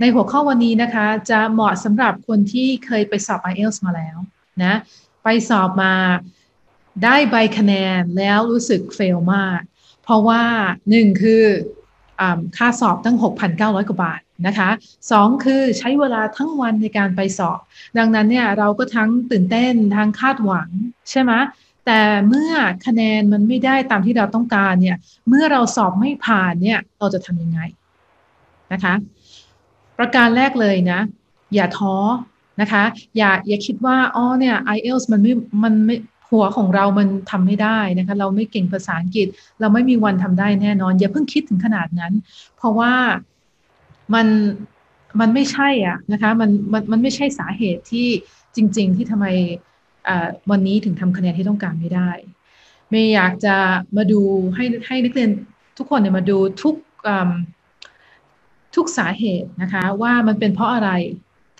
ในหัวข้อวันนี้นะคะ จะเหมาะสำหรับคนที่เคยไปสอบ IELTS มาแล้วนะไปสอบมาได้ใบคะแนนแล้วรู้สึกเฟลมาก เพราะว่าหนึ่งคืออค่าสอบตั้ง 6,900 กว่าบาทนะคะสองคือใช้เวลาทั้งวันในการไปสอบ ดังนั้นเนี่ยเราก็ทั้งตื่นเต้นทั้งคาดหวังใช่ไหมแต่เมื่อคะแนนมันไม่ได้ตามที่เราต้องการเนี่ยเมื่อเราสอบไม่ผ่านเนี่ยเราจะทำยังไงนะคะ ประการแรกเลยนะ อย่าท้อนะคะ อย่าอย่าคิดว่าอ๋อเนี่ย IELTS มันไม่มันไม่หัวของเรามันทำไม่ได้นะคะ เราไม่เก่งภาษาอังกฤษ เราไม่มีวันทำได้แน่นอน อย่าเพิ่งคิดถึงขนาดนั้น เพราะว่ามันมันไม่ใช่อะนะคะมันมันมันไม่ใช่สาเหตุที่จริง ๆ ที่ทำไมวันนี้ถึงทำคะแนนที่ต้องการไม่ได้เมย์อยากจะมาดูให้ให้นักเรียนทุกคนเนี่ยมาดูทุก ทุกสาเหตุนะคะว่ามันเป็นเพราะอะไร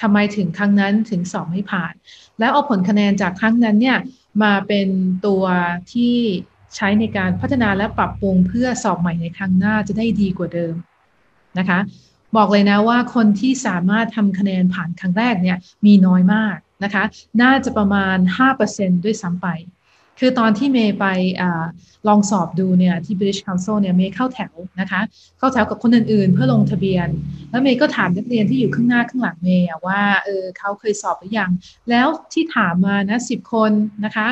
ทำไมถึงครั้งนั้นถึงสอบไม่ผ่าน แล้วเอาผลคะแนนจากครั้งนั้นเนี่ยมาเป็นตัวที่ใช้ในการพัฒนาและปรับปรุงเพื่อสอบใหม่ในครั้งหน้าจะได้ดีกว่าเดิมนะคะ บอกเลยนะว่าคนที่สามารถทำคะแนนผ่านครั้งแรกเนี่ยมีน้อยมากนะคะ น่าจะประมาณ 5%ด้วยซ้ำไป คือตอนที่เมย์ไปอลองสอบดูเนี่ยที่ British Council เนี่ยเมย์เข้าแถวนะคะเข้าแถวกับคนอื่นๆ เพื่อลงทะเบียน แล้วเมย์ก็ถามนักเรียนที่อยู่ข้างหน้าข้างหลังเมย์ว่าเออเขาเคยสอบหรือยัง แล้วที่ถามมานะสิบคนนะคะ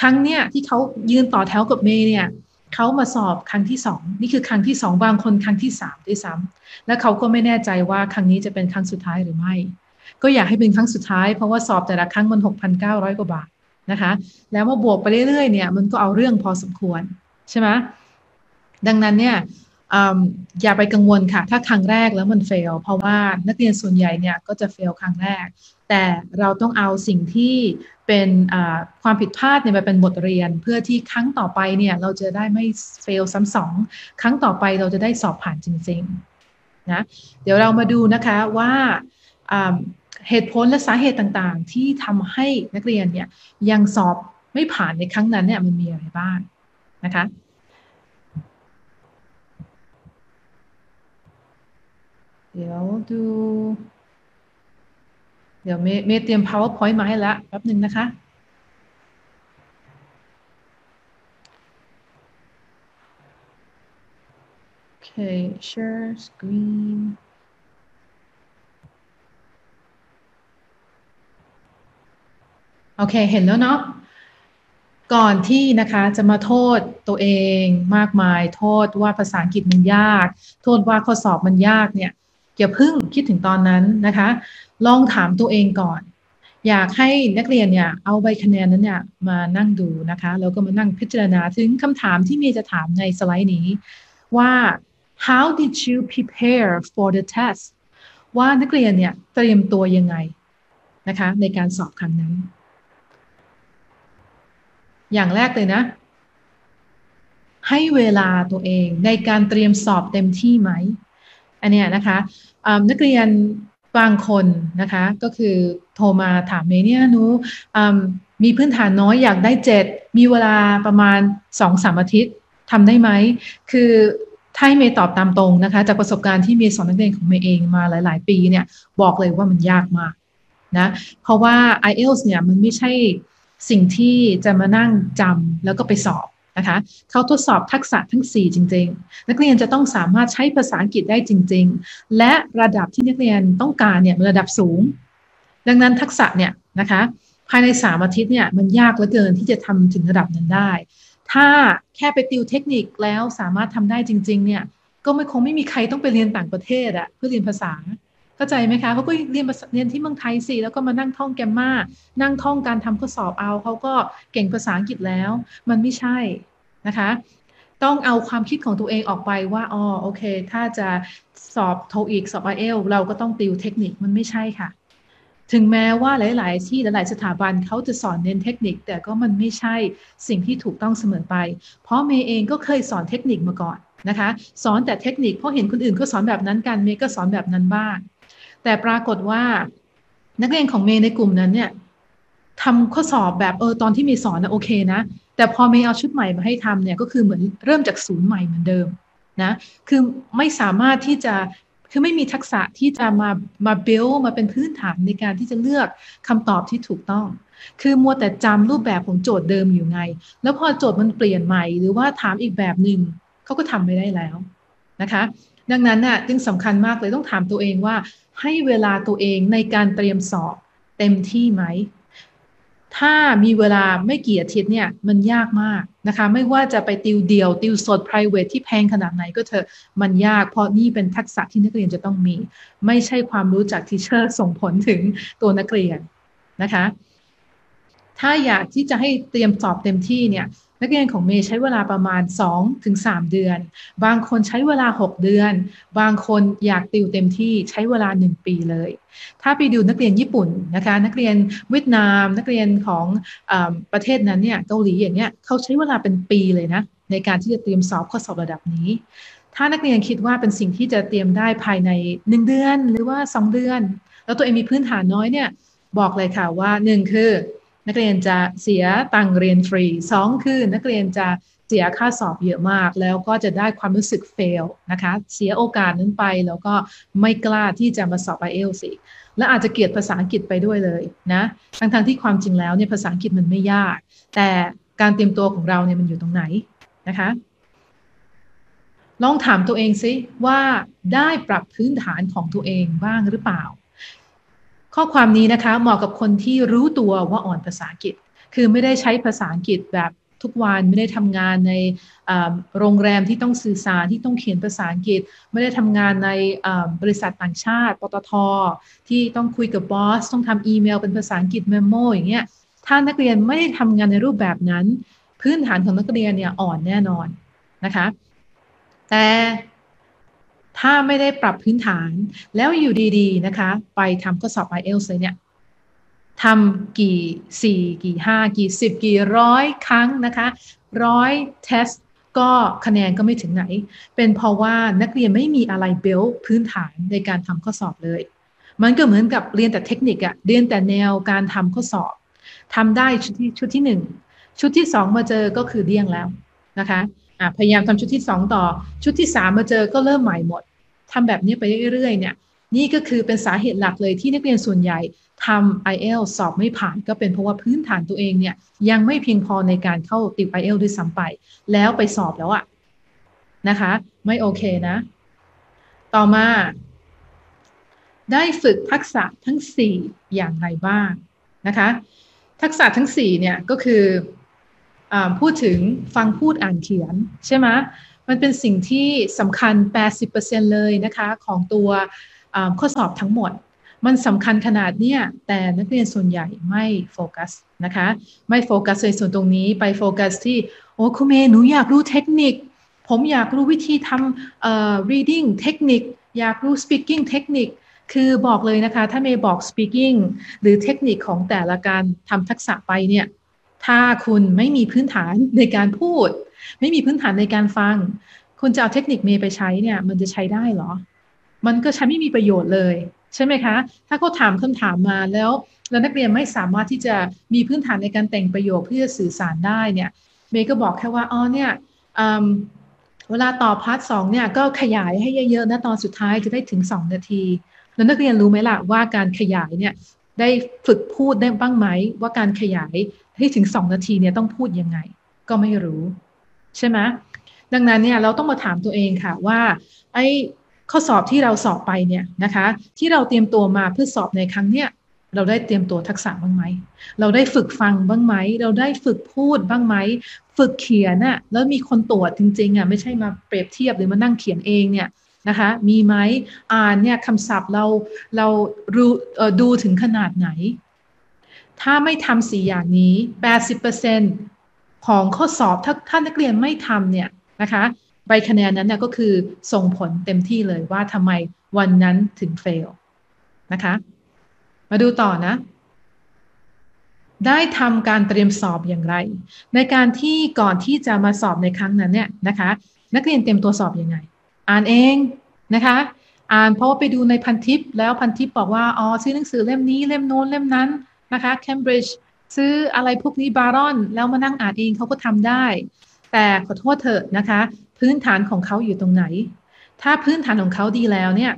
ครั้งเนี้ยที่เขายืนต่อแถวกับเมย์เนี่ยเขามาสอบครั้งที่สองนี่คือครั้งที่สองบางคนครั้งที่สามด้วยซ้ำแล้วเขาก็ไม่แน่ใจว่าครั้งนี้จะเป็นครั้งสุดท้ายหรือไม่ ก็อยากให้เป็นครั้งสุดท้ายเพราะว่าสอบแต่ละครั้งมัน6,900กว่าบาท นะคะ แล้วมาบวกไปเรื่อยๆเนี่ย มันก็เอาเรื่องพอสมควรใช่ไหมดังนั้นเนี่ยอย่าไปกังวลค่ะ ถ้าครั้งแรกแล้วมันเฟล เพราะว่านักเรียนส่วนใหญ่เนี่ยก็จะเฟลครั้งแรก แต่เราต้องเอาสิ่งที่เป็นความผิดพลาดเนี่ยมาเป็นบทเรียน เพื่อที่ครั้งต่อไปเนี่ยเราจะได้ไม่เฟลซ้ำสองครั้งต่อไปเราจะได้สอบผ่านจริงๆนะเดี๋ยวเรามาดูนะคะว่า เหตุผลและสาเหตุต่างๆ ที่ทำให้นักเรียนเนี่ยยังสอบไม่ผ่านในครั้งนั้นเนี่ยมันมีอะไรบ้างนะคะเดี๋ยวดู เดี๋ยวเมเมเตรียม powerpoint มาให้แล้วแป๊บหนึ่งนะคะโอเค share screen โอเค เห็นแล้วเนาะก่อนที่นะคะจะมาโทษตัวเองมากมาย โทษว่าภาษาอังกฤษมันยาก โทษว่าข้อสอบมันยากเนี่ยอย่าเพิ่งคิดถึงตอนนั้นนะคะ ลองถามตัวเองก่อน อยากให้นักเรียนเนี่ยเอาใบคะแนนนั้นเนี่ยมานั่งดูนะคะแล้วก็มานั่งพิจารณาถึงคำถามที่มีจะถามในสไลด์นี้ว่า how did you prepare for the test ว่านักเรียนเนี่ยเตรียมตัวยังไงนะคะในการสอบครั้งนั้น อย่างแรกเลยนะ ให้เวลาตัวเองในการเตรียมสอบเต็มที่ไหม อันเนี้ยนะคะนักเรียนบางคนนะคะ ก็คือโทรมาถามเมเนี่ยนูมีพื้นฐานน้อยอยากได้เจ็ดมีเวลาประมาณสองสามอาทิตย์ทำได้ไหม คือถ้าให้เมย์ตอบตามตรงนะคะ จากประสบการณ์ที่เมย์สอนนักเรียนของเมย์เองมาหลาย ๆ ปีเนี่ย บอกเลยว่ามันยากมากนะ เพราะว่า IELTS เนี่ยมันไม่ใช่ สิ่งที่จะมานั่งจำแล้วก็ไปสอบนะคะเขาทดสอบทักษะทั้ง 4 จริง ๆ นักเรียนจะต้องสามารถใช้ภาษาอังกฤษได้จริง ๆ และระดับที่นักเรียนต้องการเนี่ยระดับสูง ดังนั้นทักษะเนี่ยนะคะภายในสามอาทิตย์เนี่ยมันยากเหลือเกินที่จะทำถึงระดับนั้นได้ ถ้าแค่ไปติวเทคนิคแล้วสามารถทำได้จริง ๆ เนี่ยก็ไม่คงไม่มีใครต้องไปเรียนต่างประเทศอะเพื่อเรียนภาษา เข้าใจไหมคะเขาก็เรียนเรียนที่เมืองไทยสิแล้วก็มานั่งท่องแกมมานั่งท่องการทำข้อสอบเอาเขาก็เก่งภาษาอังกฤษแล้ว มันไม่ใช่นะคะ ต้องเอาความคิดของตัวเองออกไปว่าอ๋อโอเค ถ้าจะสอบโทอีกสอบไอเอลเราก็ต้องติวเทคนิคมันไม่ใช่ค่ะ ถึงแม้ว่าหลาย ๆ ที่หลาย ๆ สถาบันเขาจะสอนเน้นเทคนิค แต่ก็มันไม่ใช่สิ่งที่ถูกต้องเสมอไป เพราะเมย์เองก็เคยสอนเทคนิคมาก่อนนะคะสอนแต่เทคนิคเพราะเห็นคนอื่นก็สอนแบบนั้นกันเมย์ก็สอนแบบนั้นบ้าง แต่ปรากฏว่านักเรียนของเมย์ในกลุ่มนั้นเนี่ยทำข้อสอบแบบเออตอนที่เมย์สอนนะโอเคนะแต่พอเมย์เอาชุดใหม่มาให้ทำเนี่ยก็คือเหมือนเริ่มจากศูนย์ใหม่เหมือนเดิมนะคือไม่สามารถที่จะคือไม่มีทักษะที่จะมามา build มาเป็นพื้นฐานในการที่จะเลือกคำตอบที่ถูกต้อง คือมัวแต่จำรูปแบบของโจทย์เดิมอยู่ไง แล้วพอโจทย์มันเปลี่ยนใหม่ หรือว่าถามอีกแบบหนึ่งเขาก็ทำไม่ได้แล้วนะคะ ดังนั้นน่ะจึงสำคัญมากเลยต้องถามตัวเองว่า ให้เวลาตัวเองในการเตรียมสอบเต็มที่ไหม ถ้ามีเวลาไม่กี่อาทิตย์เนี่ยมันยากมากนะคะ ไม่ว่าจะไปติวเดียว ติวสด private ที่แพงขนาดไหนก็เถอะมันยากเพราะนี่เป็นทักษะที่นักเรียนจะต้องมี ไม่ใช่ความรู้จากทีเชอร์ส่งผลถึงตัวนักเรียนนะคะ ถ้าอยากที่จะให้เตรียมสอบเต็มที่เนี่ย นักเรียนของเมย์ใช้เวลาประมาณ 2-3ถึงเดือน บางคนใช้เวลา 6 เดือน บางคนอยากติวเต็มที่ใช้เวลา 1 ปีเลย ถ้าไปดูนักเรียนญี่ปุ่นนะคะ นักเรียนเวียดนาม นักเรียนของอประเทศนั้นเนี่ยเกาหลีอย่างเงี้ยเขาใช้เวลาเป็นปีเลยนะในการที่จะเตรียมสอบข้อสอบระดับนี้ ถ้านักเรียนคิดว่าเป็นสิ่งที่จะเตรียมได้ภายใน 1 เดือนหรือว่า 2 เดือน แล้วตัวเองมีพื้นฐานน้อยเนี่ยบอกเลยค่ะว่า 1 คือ นักเรียนจะเสียตังเรียนฟรีสองคือนักเรียนจะเสียค่าสอบเยอะมาก แล้วก็จะได้ความรู้สึกเฟลนะคะ เสียโอกาสนั้นไปแล้วก็ไม่กล้าที่จะมาสอบไอเอลสิและอาจจะเกลียดภาษาอังกฤษไปด้วยเลยนะทั้งทที่ความจริงแล้วเนี่ยภาษาอังกฤษมันไม่ยาก แต่การเตรียมตัวของเราเนี่ยมันอยู่ตรงไหนนะคะลองถามตัวเองซิว่าได้ปรับพื้นฐานของตัวเองบ้างหรือเปล่า ข้อความนี้นะคะเหมาะกับคนที่รู้ตัวว่าอ่อนภาษาอังกฤษ คือไม่ได้ใช้ภาษาอังกฤษแบบทุกวันไม่ได้ทำงานในโรงแรมที่ต้องสื่อสารที่ต้องเขียนภาษาอังกฤษ ไม่ได้ทำงานในบริษัทต่างชาติ ปตท ที่ต้องคุยกับบอส ต้องทำอีเมลเป็นภาษาอังกฤษเมมโมอย่างเงี้ยถ้านักเรียนไม่ได้ทำงานในรูปแบบนั้น พื้นฐานของนักเรียนเนี่ยอ่อนแน่นอนนะคะ แต่ ถ้าไม่ได้ปรับพื้นฐาน แล้วอยู่ดีๆนะคะ ไปทำข้อสอบ IELTS เลยเนี่ยทำกี่สี่กี่ห้ากี่สิบกี่ร้อยครั้งนะคะร้อยเทสก็คะแนนก็ไม่ถึงไหน เป็นเพราะว่านักเรียนไม่มีอะไรเบลพื้นฐานในการทำข้อสอบเลย มันก็เหมือนกับเรียนแต่เทคนิคอะเรียนแต่แนวการทำข้อสอบทำได้ชุดที่ชุดที่หนึ่งชุดที่สองมาเจอก็คือเดี่ยงแล้วนะคะะพยายามทำชุดที่สองต่อ ชุดที่สามมาเจอก็เริ่มใหม่หมด ทำแบบนี้ไปเรื่อยๆเนี่ยนี่ก็คือเป็นสาเหตุหลักเลยที่นักเรียนส่วนใหญ่ทำ i อเอลสอบไม่ผ่านก็เป็นเพราะว่าพื้นฐานตัวเองเนี่ย ยังไม่เพียงพอในการเข้าติว i อเอลด้วยซ้ำไป แล้วไปสอบแล้วอะนะคะ ไม่โอเคนะ ต่อมา ได้ฝึกทักษะทั้ง 4 อย่างไรบ้างนะคะ ทักษะทั้ง 4 เนี่ยก็คือพูดถึงฟังพูดอ่านเขียนใช่ไหม มันเป็นสิ่งที่สำคัญ 80%เลยนะคะของตัวข้อสอบทั้งหมด มันสำคัญขนาดเนี้ยแต่นักเรียนส่วนใหญ่ไม่โฟกัสนะคะ ไม่โฟกัสในส่วนตรงนี้ไปโฟกัสที่ โอ้คุณเมย์หนูอยากรู้เทคนิค ผมอยากรู้วิธีทำ reading เทคนิค อยากรู้ speaking เทคนิคคือบอกเลยนะคะ ถ้าเมย์บอก speaking หรือเทคนิคของแต่ละการทำทักษะไปเนี่ย ถ้าคุณไม่มีพื้นฐานในการพูด ไม่มีพื้นฐานในการฟัง คุณจะเอาเทคนิคเมย์ไปใช้เนี่ย มันจะใช้ได้หรอ มันก็ใช้ไม่มีประโยชน์เลย ใช่ไหมคะ ถ้าเขาถามคำถามมาแล้ว แล้วนักเรียนไม่สามารถที่จะมีพื้นฐานในการแต่งประโยคเพื่อสื่อสารได้เนี่ยเมย์ก็บอกแค่ว่าอ๋อเนี่ยเวลาตอบพาร์ทสองเนี่ยก็ขยายให้เยอะๆนะตอนสุดท้ายจะได้ถึงสองนาที แล้วนักเรียนรู้ไหมล่ะว่าการขยายเนี่ยได้ฝึกพูดได้บ้างไหมว่าการขยายให้ถึงสองนาทีเนี่ยต้องพูดยังไง ก็ไม่รู้ ใช่ไหมดังนั้นเนี่ยเราต้องมาถามตัวเองค่ะว่าไอ้ข้อสอบที่เราสอบไปเนี่ยนะคะ ที่เราเตรียมตัวมาเพื่อสอบในครั้งเนี้ยเราได้เตรียมตัวทักษะบ้างไหม เราได้ฝึกฟังบ้างไหม เราได้ฝึกพูดบ้างไหม ฝึกเขียนน่ะ แล้วมีคนตรวจจริงๆอะไม่ใช่มาเปรียบเทียบหรือมานั่งเขียนเองเนี่ยนะคะ มีไหมอ่านเนี่ยคำศัพท์เราเรารู้ดูถึงขนาดไหน ถ้าไม่ทำสี่อย่างนี้ 80% ของข้อสอบถ้าถ้านักเรียนไม่ทำเนี่ยนะคะใบคะแนนนั้นเนี่ยก็คือส่งผลเต็มที่เลยว่าทำไมวันนั้นถึงเฟลนะคะ มาดูต่อนะ ได้ทำการเตรียมสอบอย่างไร ในการที่ก่อนที่จะมาสอบในครั้งนั้นเนี่ยนะคะ นักเรียนเตรียมตัวสอบอยังไง อ่านเองนะคะ อ่านเพราะว่าไปดูในพันทิปแล้วพันทิปบอกว่าอ๋อซื้อหนังสือเล่มนี้เล่มโน้นเล่มนั้นนะคะเคมบริดจ์ ซื้ออะไรพวกนี้บารอน แล้วมานั่งอ่านเองเขาก็ทำได้ แต่ขอโทษเถอะนะคะ พื้นฐานของเขาอยู่ตรงไหน ถ้าพื้นฐานของเขาดีแล้วเนี่ย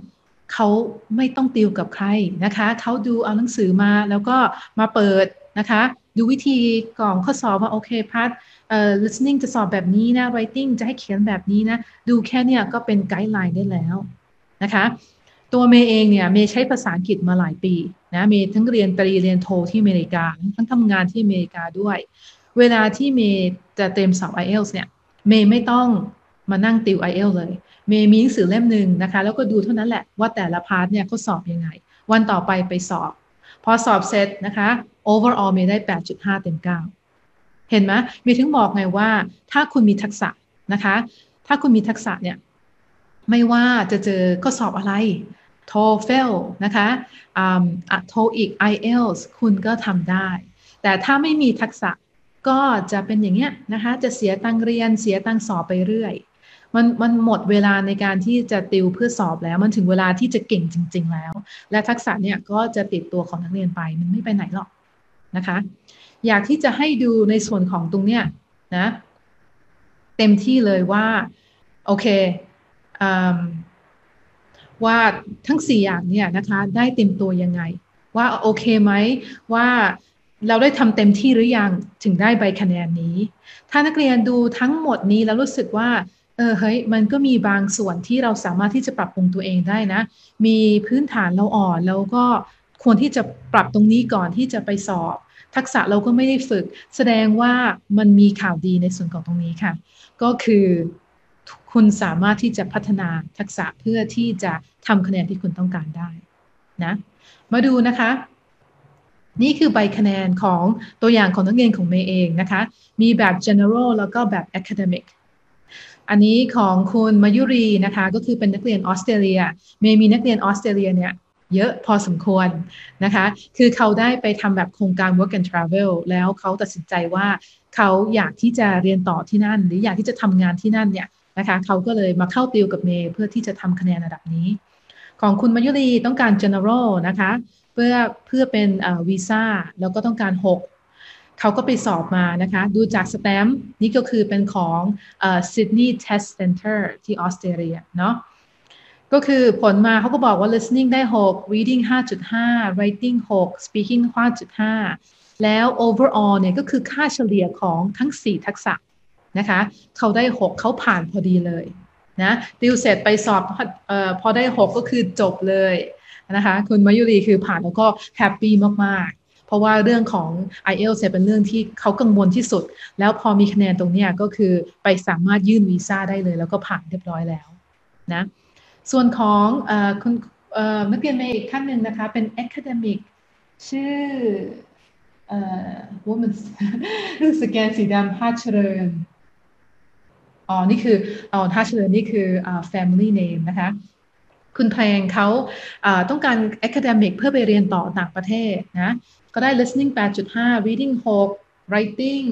เขาไม่ต้องติวกับใครนะคะเขาดูเอาหนังสือมาแล้วก็มาเปิดนะคะ ดูวิธีกล่องข้อสอบว่าโอเคพัดเอ่อ listening จะสอบแบบนี้นะ writing จะให้เขียนแบบนี้นะ ดูแค่เนี้ยก็เป็นไกด์ไลน์ได้แล้วนะคะ ตัวเมย์เองเนี่ยเมย์ใช้ภาษาอังกฤษมาหลายปีนะเมย์ทั้งเรียนตรีเรียนโทที่อเมริกา ทั้งทำงานที่อเมริกาด้วย เวลาที่เมย์จะเตรียมสอบ IELTS เนี่ยเมย์ไม่ต้องมานั่งติว IELTS เลย เมย์มีหนังสือเล่มหนึ่งนะคะ แล้วก็ดูเท่านั้นแหละว่าแต่ละ part เนี่ยเขาสอบยังไง วันต่อไปไปสอบ พอสอบเสร็จนะคะ overall เมย์ได้ 8.5 เต็ม 9 เห็นไหมเมย์ถึงบอกไงว่า ถ้าคุณมีทักษะนะคะ ถ้าคุณมีทักษะเนี่ยไม่ว่าจะเจอข้อสอบอะไร TOEFL นะคะอ่า TOEIC IELTS คุณก็ทำได้ แต่ถ้าไม่มีทักษะก็จะเป็นอย่างเงี้ยนะคะ จะเสียตังเรียนเสียตังสอบไปเรื่อย มันมันหมดเวลาในการที่จะติวเพื่อสอบแล้ว มันถึงเวลาที่จะเก่งจริง ๆ แล้ว และทักษะเนี่ยก็จะติดตัวของนักเรียนไป มันไม่ไปไหนหรอกนะคะ อยากที่จะให้ดูในส่วนของตรงเนี้ยนะ เต็มที่เลยว่า โอเคอ ว่าทั้งสี่อย่างเนี่ยนะคะได้เต็มตัวยังไง ว่าโอเคไหมว่าเราได้ทำเต็มที่หรือยังถึงได้ใบคะแนนนี้ ถ้านักเรียนดูทั้งหมดนี้แล้วรู้สึกว่าเออเฮ้ยมันก็มีบางส่วนที่เราสามารถที่จะปรับปรุงตัวเองได้นะ มีพื้นฐานเราอ่อนแล้วก็ควรที่จะปรับตรงนี้ก่อนที่จะไปสอบ ทักษะเราก็ไม่ได้ฝึก แสดงว่ามันมีข่าวดีในส่วนของตรงนี้ค่ะ ก็คือ คุณสามารถที่จะพัฒนาทักษะเพื่อที่จะทำคะแนนที่คุณต้องการได้นะมาดูนะคะ นี่คือใบคะแนนของตัวอย่างของนักเรียนของเมย์เองนะคะ มีแบบ general แล้วก็แบบ academic อันนี้ของคุณมายุรีนะคะก็คือเป็นนักเรียนออสเตรเลีย เมย์มีนักเรียนออสเตรเลียเนี่ยเยอะพอสมควรนะคะ คือเขาได้ไปทำแบบโครงการ work and travel แล้วเขาตัดสินใจว่าเขาอยากที่จะเรียนต่อที่นั่น หรืออยากที่จะทำงานที่นั่นเนี่ย นะคะเขาก็เลยมาเข้าติวกับเมย์เพื่อที่จะทำคะแนนระดับนี้ ของคุณมายุรีต้องการ general นะคะ เพื่อเพื่อเป็นวีซ่าแล้วก็ต้องการ 6 เขาก็ไปสอบมานะคะ ดูจากสแตมป์นี่ก็คือเป็นของ Sydney Test Center ที่ออสเตรเลียเนาะก็คือผลมาเขาก็บอกว่า listening ได้ 6 reading 5.5 writing 6 speaking 5.5 แล้ว overall เนี่ยก็คือค่าเฉลี่ยของทั้ง 4 ทักษะ นะคะเขาได้ 6 เขาผ่านพอดีเลยนะติวเสร็จไปสอบออพอได้ 6 ก็คือจบเลยนะคะคุณมายุรีคือผ่านแล้วก็แฮปปี้มากๆ เพราะว่าเรื่องของ i อ l t s เป็นเรื่องที่เขากังวลที่สุด แล้วพอมีคะแนนตรงนี้ก็คือไปสามารถยื่นวีซ่าได้เลย แล้วก็ผ่านเรียบร้อยแล้วนะส่วนของคุณนักเรียนเมย์อีกท่านหนึ่งนะคะ เป็น academic ชื่ออ่อว่ามันรู้สแกนสีดำห้าเฉลิน อ๋อนี่คืออ๋อห้าเฉลินนี่คือ family name นะคะ คุณเพลงเขาต้องการ academic เพื่อไปเรียนต่อต่างประเทศนะ ก็ได้ listening 8.5 reading 6 writing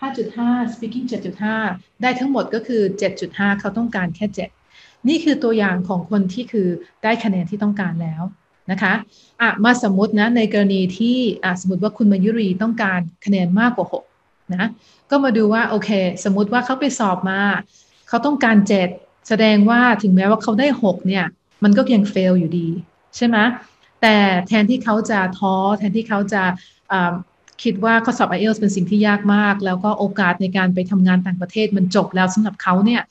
5.5 speaking 7.5 ได้ทั้งหมดก็คือ 7.5 เขาต้องการแค่ 7 นี่คือตัวอย่างของคนที่คือได้คะแนนที่ต้องการแล้วนะคะะมาสมมตินะในกรณีที่สมมติว่าคุณมายุรีต้องการคะแนนมากกว่า 6 นะก็มาดูว่าโอเค สมมติว่าเขาไปสอบมา เขาต้องการ7แสดงว่าถึงแม้ว่าเขาได้6เนี่ย มันก็ยังเฟลอยู่ดี ใช่ไหมแต่แทนที่เขาจะท้อแทนที่เขาจะคิดว่าข้อสอบ i อ l t s เป็นสิ่งที่ยากมาก แล้วก็โอกาสในการไปทำงานต่างประเทศมันจบแล้วสำหรับเขาเนี่ย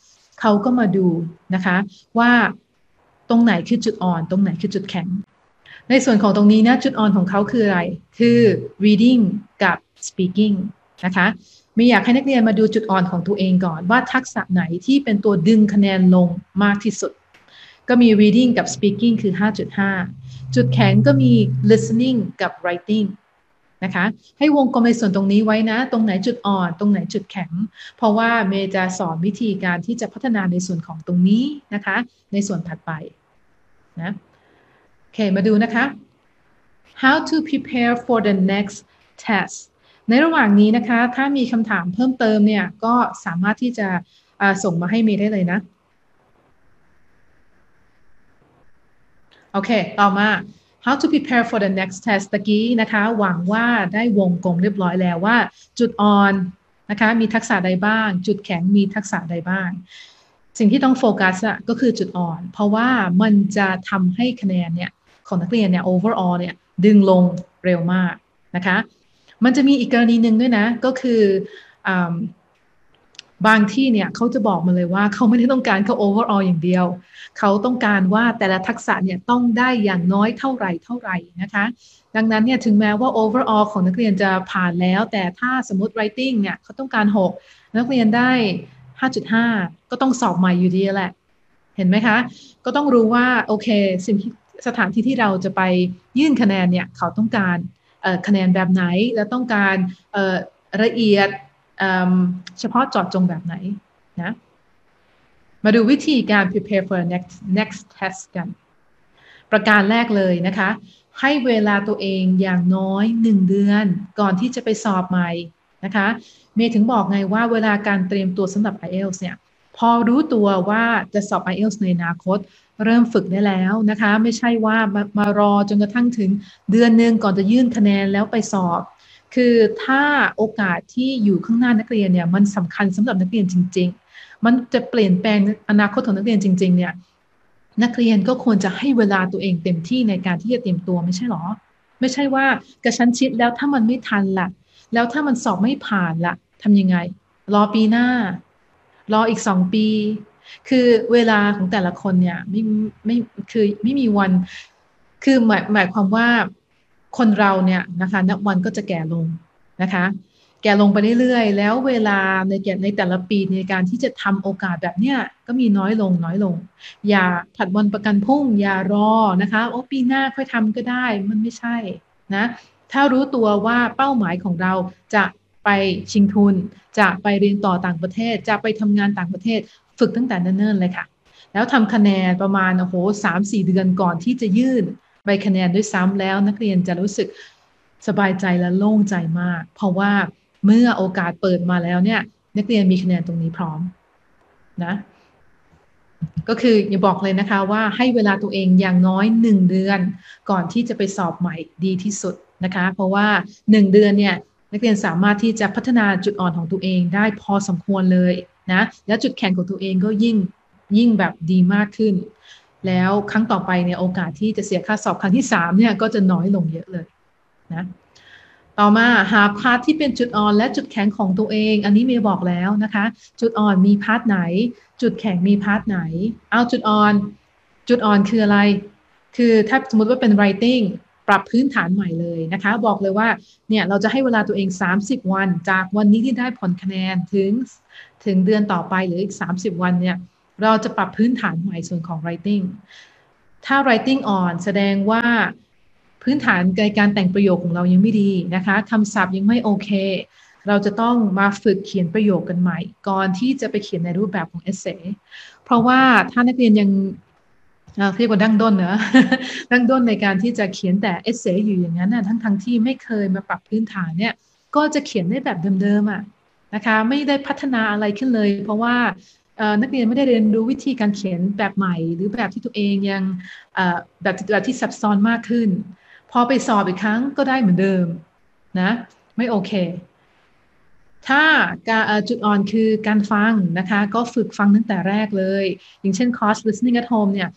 เขาก็มาดูนะคะ ว่าตรงไหนคือจุดอ่อน ตรงไหนคือจุดแข็ง ในส่วนของตรงนี้นะจุดอ่อนของเขาคืออะไร คือ reading กับ speaking นะคะม่อยากให้นักเรียนมาดูจุดอ่อนของตัวเองก่อน ว่าทักษะไหนที่เป็นตัวดึงคะแนนลงมากที่สุด ก็มี reading กับ speaking คือ 5.5 จุดแข็งก็มี listening กับ writing นะคะ ให้วงกลมในส่วนตรงนี้ไว้นะ ตรงไหนจุดอ่อน ตรงไหนจุดแข็ง เพราะว่าเมย์จะสอนวิธีการที่จะพัฒนาในส่วนของตรงนี้นะคะ ในส่วนถัดไปนะโอเค มาดูนะคะ how to prepare for the next test ในระหว่างนี้นะคะ ถ้ามีคำถามเพิ่มเติมเนี่ย ก็สามารถที่จะส่งมาให้เมย์ได้เลยนะ โอเค ต่อมา how to prepare for the next test ตะกี้นะคะ หวังว่าได้วงกลมเรียบร้อยแล้วว่า จุดอ่อนนะคะ มีทักษะใดบ้าง จุดแข็งมีทักษะใดบ้าง สิ่งที่ต้องโฟกัสอะก็คือจุดอ่อน เพราะว่ามันจะทำให้คะแนนเนี่ย ของนักเรียนเนี่ย overall เนี่ย ดึงลงเร็วมากนะคะ มันจะมีอีกกรณีหนึ่งด้วยนะ ก็คือบางที่เนี่ยเขาจะบอกมาเลยว่าเขาไม่ได้ต้องการเขา overall อย่างเดียว เขาต้องการว่าแต่ละทักษะเนี่ยต้องได้อย่างน้อยเท่าไหร่เท่าไหร่นะคะ ดังนั้นเนี่ยถึงแม้ว่า overall ของนักเรียนจะผ่านแล้ว แต่ถ้าสมมติ writing เนี่ยเขาต้องการ 6 นักเรียนได้ 5.5 ก็ต้องสอบใหม่อยู่ดีแหละ เห็นไหมคะ ก็ต้องรู้ว่าโอเคสิ่งที่สถานที่ที่เราจะไปยื่นคะแนนเนี่ยเขาต้องการ คะแนนแบบไหน และต้องการละเอียดเฉพาะเจาะจงแบบไหนนะมาดูวิธีการ prepare for next next test กัน ประการแรกเลยนะคะ ให้เวลาตัวเองอย่างน้อยหนึ่งเดือน ก่อนที่จะไปสอบใหม่นะคะ เมย์ถึงบอกไงว่าเวลาการเตรียมตัวสำหรับ IELTS เนี่ย พอรู้ตัวว่าจะสอบ IELTS ในอนาคต เริ่มฝึกได้แล้วนะคะ ไม่ใช่ว่ามามารอจนกระทั่งถึงเดือนหนึ่งก่อนจะยื่นคะแนนแล้วไปสอบ คือถ้าโอกาสที่อยู่ข้างหน้านักเรียนเนี่ยมันสำคัญสำหรับนักเรียนจริง ๆ มันจะเปลี่ยนแปลงอนาคตของนักเรียนจริง ๆ เนี่ยนักเรียนก็ควรจะให้เวลาตัวเองเต็มที่ในการที่จะเตรียมตัวไม่ใช่หรอ ไม่ใช่ว่ากระชั้นชิดแล้วถ้ามันไม่ทันละ่ะ แล้วถ้ามันสอบไม่ผ่านละ่ะทำยังไง รอปีหน้า รออีกสองปี คือเวลาของแต่ละคนเนี่ยไม่ไม่คือไม่มีวัน คือหมายหมายความว่าคนเราเนี่ยนะคะนับวันก็จะแก่ลงนะคะ แก่ลงไปเรื่อยๆ แล้วเวลาในแก่ในแต่ละปีในการที่จะทำโอกาสแบบเนี้ยก็มีน้อยลงน้อยลง อย่าผัดวันประกันพุ่ง อย่ารอนะคะโอ้ปีหน้าค่อยทำก็ได้มันไม่ใช่นะถ้ารู้ตัวว่าเป้าหมายของเราจะไปชิงทุน จะไปเรียนต่อต่างประเทศ จะไปทำงานต่างประเทศ ฝึกตั้งแต่เนิ่นๆเลยค่ะ แล้วทำคะแนนประมาณโอ้โหสามสี่เดือนก่อนที่จะยื่นใบคะแนนด้วยซ้ำแล้ว นักเรียนจะรู้สึกสบายใจและโล่งใจมาก เพราะว่าเมื่อโอกาสเปิดมาแล้วเนี่ย นักเรียนมีคะแนนตรงนี้พร้อมนะก็คืออย่าบอกเลยนะคะว่าให้เวลาตัวเองอย่างน้อยหนึ่งเดือน ก่อนที่จะไปสอบใหม่ดีที่สุดนะคะ เพราะว่าหนึ่งเดือนเนี่ยนักเรียนสามารถที่จะพัฒนาจุดอ่อนของตัวเองได้พอสมควรเลย นะแล้วจุดแข็งของตัวเองก็ยิ่งยิ่งแบบดีมากขึ้น แล้วครั้งต่อไปเนี่ยโอกาสที่จะเสียค่าสอบครั้งที่สามเนี่ยก็จะน้อยลงเยอะเลยนะต่อมาหา part ที่เป็นจุดอ่อน และจุดแข็งของตัวเอง อันนี้เมย์บอกแล้วนะคะ จุดอ่อนมี part ไหน จุดแข็งมี part ไหน เอาจุดอ่อน จุดอ่อนคืออะไร คือถ้าสมมติว่าเป็น writing ปรับพื้นฐานใหม่เลยนะคะ บอกเลยว่าเนี่ยเราจะให้เวลาตัวเอง 30 วัน จากวันนี้ที่ได้ผลคะแนนถึง ถึงเดือนต่อไปหรืออีก 30 วันเนี่ยเราจะปรับพื้นฐานใหม่ส่วนของ writing ถ้า writing อ่อนแสดงว่าพื้นฐานในการแต่งประโยคของเรายังไม่ดีนะคะคำศัพท์ยังไม่โอเค เราจะต้องมาฝึกเขียนประโยคกันใหม่ ก่อนที่จะไปเขียนในรูปแบบของเอเซเพราะว่าถ้านักเรียนยังเรียกว่าดั้งด้นเนอะดั้งด้นในการที่จะเขียนแต่เอเซอยู่อย่างนั้นนะทั้งทั้งที่ไม่เคยมาปรับพื้นฐานเนี่ย ก็จะเขียนได้แบบเดิมๆอะ นะคะ ไม่ได้พัฒนาอะไรขึ้นเลย เพราะว่านักเรียนไม่ได้เรียนรู้วิธีการเขียนแบบใหม่ หรือแบบที่ตัวเองยังแบบแบบที่ซับซ้อนมากขึ้น พอไปสอบอีกครั้งก็ได้เหมือนเดิมนะไม่โอเค ถ้าจุดอ่อนคือการฟังนะคะ ก็ฝึกฟังตั้งแต่แรกเลย อย่างเช่นคอร์ส listening at home เนี่ย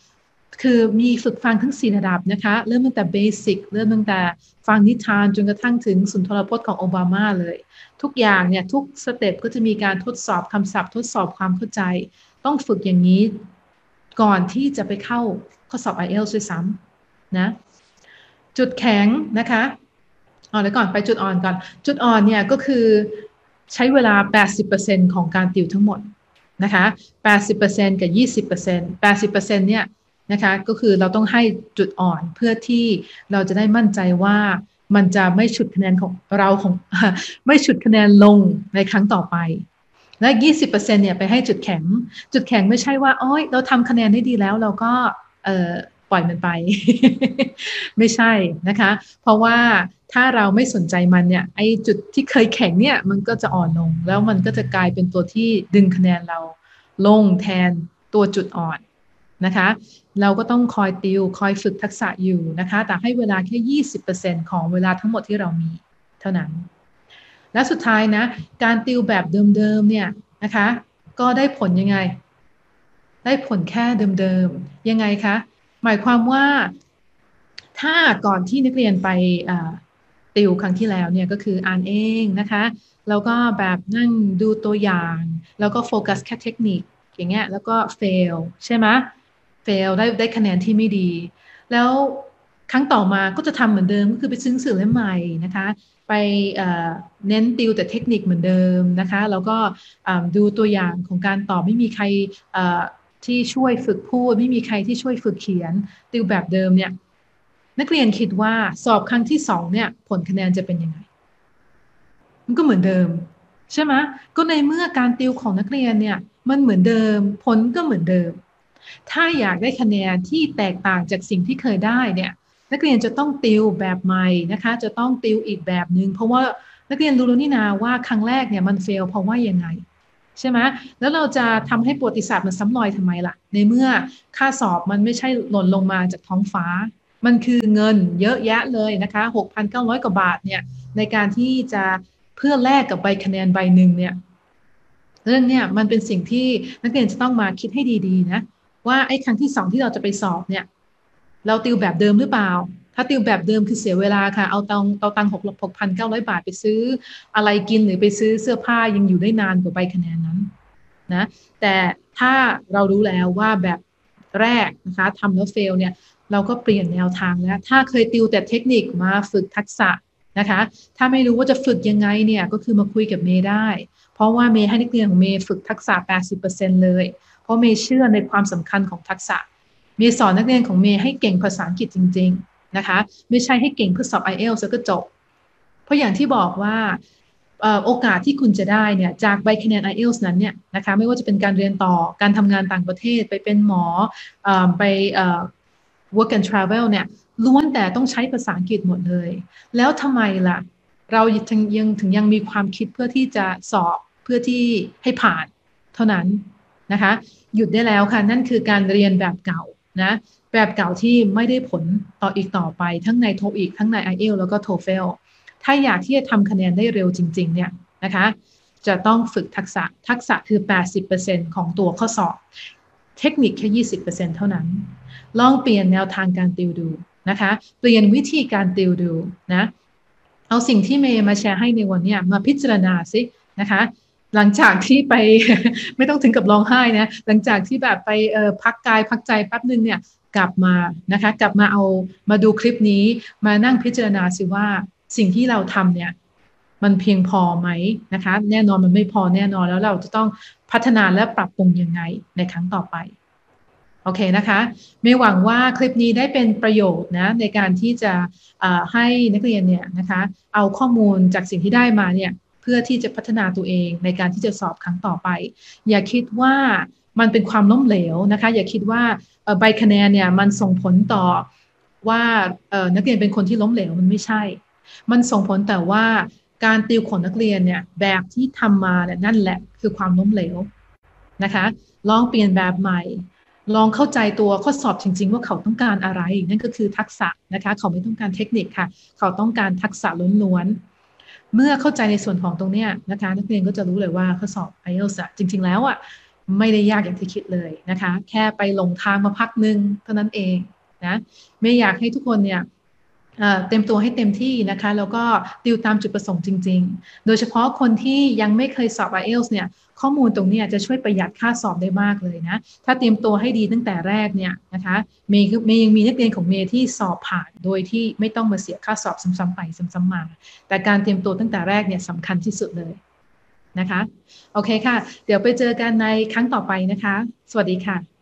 คือมีฝึกฟังทั้งสี่ระดับนะคะ เริ่มตั้งแต่เบสิกเริ่มตั้งแต่ฟังนิทานจนกระทั่งถึงสุนทรพจน์ของโอบามาเลย ทุกอย่างเนี่ยทุกสเต็ปก็จะมีการทดสอบคำศัพท์ทดสอบความเข้าใจ ต้องฝึกอย่างนี้ก่อนที่จะไปเข้าข้อสอบ IELTS ด้วยซ้ำนะจุดแข็งนะคะเอาเลยก่อนไปจุดอ่อนก่อน จุดอ่อนเนี่ยก็คือใช้เวลา 80%ของการติวทั้งหมดนะคะ 80%กับ 20% 80%เนี่ยนะคะก็คือเราต้องให้จุดอ่อนเพื่อที่เราจะได้มั่นใจว่า มันจะไม่ฉุดคะแนนของเราของไม่ฉุดคะแนนลงในครั้งต่อไป และ 20%เนี่ยไปให้จุดแข็ง จุดแข็งไม่ใช่ว่าอ้อยเราทำคะแนนได้ดีแล้วเราก็เออปล่อยมันไป ไม่ใช่นะคะ เพราะว่าถ้าเราไม่สนใจมันเนี่ยไอจุดที่เคยแข็งเนี่ยมันก็จะอ่อนลง แล้วมันก็จะกลายเป็นตัวที่ดึงคะแนนเราลงแทนตัวจุดอ่อน นะคะ เราก็ต้องคอยติวคอยฝึกทักษะอยู่นะคะ แต่ให้เวลาแค่ 20%ของเวลาทั้งหมดที่เรามีเท่านั้น และสุดท้ายนะ การติวแบบเดิมๆเนี่ยนะคะ ก็ได้ผลยังไง ได้ผลแค่เดิมๆ ยังไงคะ หมายความว่าถ้าก่อนที่นักเรียนไปติวครั้งที่แล้วเนี่ยก็คืออ่านเองนะคะ แล้วก็แบบนั่งดูตัวอย่าง แล้วก็โฟกัสแค่เทคนิคอย่างเงี้ยแล้วก็ fail ใช่ไหม fail ได้ได้คะแนนที่ไม่ดี แล้วครั้งต่อมาก็จะทำเหมือนเดิมก็คือไปซื้อสื่อเล่มใหม่นะคะ ไปเน้นติวแต่เทคนิคเหมือนเดิมนะคะ แล้วก็ดูตัวอย่างของการตอบไม่มีใครที่ช่วยฝึกพูด ไม่มีใครที่ช่วยฝึกเขียน ติวแบบเดิมเนี่ย นักเรียนคิดว่าสอบครั้งที่สองเนี่ย ผลคะแนนจะเป็นยังไง มันก็เหมือนเดิม ใช่ไหมก็ในเมื่อการติวของนักเรียนเนี่ย มันเหมือนเดิม ผลก็เหมือนเดิม ถ้าอยากได้คะแนนที่แตกต่างจากสิ่งที่เคยได้เนี่ยนักเรียนจะต้องติวแบบใหม่นะคะ จะต้องติวอีกแบบหนึง่งเพราะว่านักเรียนรู้แล้วนี่นาว่าครั้งแรกเนี่ยมันเฟลเพราะว่ายังไงใช่ไหมแล้วเราจะทำให้ประวัติศาสตร์มันซ้ำรอยทำไมล่ะ ในเมื่อค่าสอบมันไม่ใช่หล่นลงมาจากท้องฟ้า มันคือเงินเยอะแยะเลยนะคะ6,900 กว่าบาทเนี่ยในการที่จะเพื่อแลกกับใบคะแนนใบหนึ่งเนี่ยเรื่องเนี่ยมันเป็นสิ่งที่นักเรียนจะต้องมาคิดให้ดีๆนะ ว่าไอ้ครั้งที่สองที่เราจะไปสอบเนี่ย เราติวแบบเดิมหรือเปล่า ถ้าติวแบบเดิมคือเสียเวลาค่ะ เอาตังเอาตังหกหกพันเก้าร้อยบาทไปซื้อ อะไรกินหรือไปซื้อเสื้อผ้ายังอยู่ได้นานกว่าใบคะแนนนั้นนะแต่ถ้าเรารู้แล้วว่าแบบแรกนะคะทำแล้วเฟลเนี่ยเราก็เปลี่ยนแนวทางแล้ว ถ้าเคยติวแต่เทคนิคมาฝึกทักษะนะคะ ถ้าไม่รู้ว่าจะฝึกยังไงเนี่ยก็คือมาคุยกับเมย์ได้ เพราะว่าเมย์ให้นักเรียนของเมย์ฝึกทักษะ 80%เลยเพ ราะเมย์เชื่อในความสำคัญของทักษะ เมย์สอนนักเรียนของเมย์ให้เก่งภาษาอังกฤษจริง ๆนะคะ ไม่ใช่ให้เก่งเพื่อสอบ i อเอลแล้วก็จบ เพราะอย่างที่บอกว่าโอกาสที่คุณจะได้เนี่ยจากใบคะแนน IELTS นั้นเนี่ยนะคะไม่ว่าจะเป็นการเรียนต่อการทำงานต่างประเทศไปเป็นหมออไป work and travel เนี่ยล้วนแต่ต้องใช้ภาษาอังกฤษหมดเลย แล้วทำไมล่ะ เรายังถึงยังมีความคิดเพื่อที่จะสอบเพื่อที่ให้ผ่าน เท่านั้น นะคะ หยุดได้แล้วค่ะนั่นคือการเรียนแบบเก่านะแบบเก่าที่ไม่ได้ผลต่ออีกต่อไป ทั้งในโทอีกทั้งใน i อ l แล้วก็โทเฟลถ้าอยากที่จะทำคะแนนได้เร็วจริง ๆ เนี่ยนะคะ จะต้องฝึกทักษะทักษะคือ 80%ของตัวข้อสอบ เทคนิคแค่ 20%เท่านั้น ลองเปลี่ยนแนวทางการติวดูนะคะ เปลี่ยนวิธีการติวดูนะ เอาสิ่งที่เมย์มาแชร์ให้ในวันนี้มาพิจารณาสินะคะ หลังจากที่ไปไม่ต้องถึงกับร้องไห้นะหลังจากที่แบบไปเออพักกายพักใจแป๊บนึงเนี่ยกลับมานะคะกลับมาเอามาดูคลิปนี้มานั่งพิจารณาสิว่าสิ่งที่เราทำเนี่ยมันเพียงพอไหมนะคะ แน่นอนมันไม่พอแน่นอนแล้วเราจะต้องพัฒนาและปรับปรุงยังไงในครั้งต่อไปโอเคนะคะไม่หวังว่าคลิปนี้ได้เป็นประโยชน์นะในการที่จะให้นักเรียนเนี่ยนะคะเอาข้อมูลจากสิ่งที่ได้มาเนี่ย เพื่อที่จะพัฒนาตัวเองในการที่จะสอบครั้งต่อไป อย่าคิดว่ามันเป็นความล้มเหลวนะคะ อย่าคิดว่าใบคะแนนเนี่ยมันส่งผลต่อว่านักเรียนเป็นคนที่ล้มเหลวมันไม่ใช่ มันส่งผลแต่ว่าการติวของนักเรียนเนี่ยแบบที่ทำมาเนี่ยนั่นแหละคือความล้มเหลวนะคะ ลองเปลี่ยนแบบใหม่ ลองเข้าใจตัวข้อสอบจริง ๆ ว่าเขาต้องการอะไร นั่นก็คือทักษะนะคะ เขาไม่ต้องการเทคนิคค่ะ เขาต้องการทักษะล้วนๆ เมื่อเข้าใจในส่วนของตรงเนี้ยนะคะ นักเรียนก็จะรู้เลยว่าข้อสอบ IELTS จริง ๆ แล้วอะไม่ได้ยากอย่างที่คิดเลยนะคะ แค่ไปหลงทางมาพักนึงเท่านั้นเองนะไม่อยากให้ทุกคนเนี่ย เต็มตัวให้เต็มที่นะคะ แล้วก็ติวตามจุดประสงค์จริง ๆ โดยเฉพาะคนที่ยังไม่เคยสอบ IELTS เนี่ยข้อมูลตรงนี้จะช่วยประหยัดค่าสอบได้มากเลยนะ ถ้าเตรียมตัวให้ดีตั้งแต่แรกเนี่ยนะคะเมย์เมย์ยังมีนักเรียนของเมย์ที่สอบผ่าน โดยที่ไม่ต้องมาเสียค่าสอบซ้ำๆไปซ้ำๆมา แต่การเตรียมตัวตั้งแต่แรกเนี่ยสำคัญที่สุดเลยนะคะ โอเคค่ะ เดี๋ยวไปเจอกันในครั้งต่อไปนะคะ สวัสดีค่ะ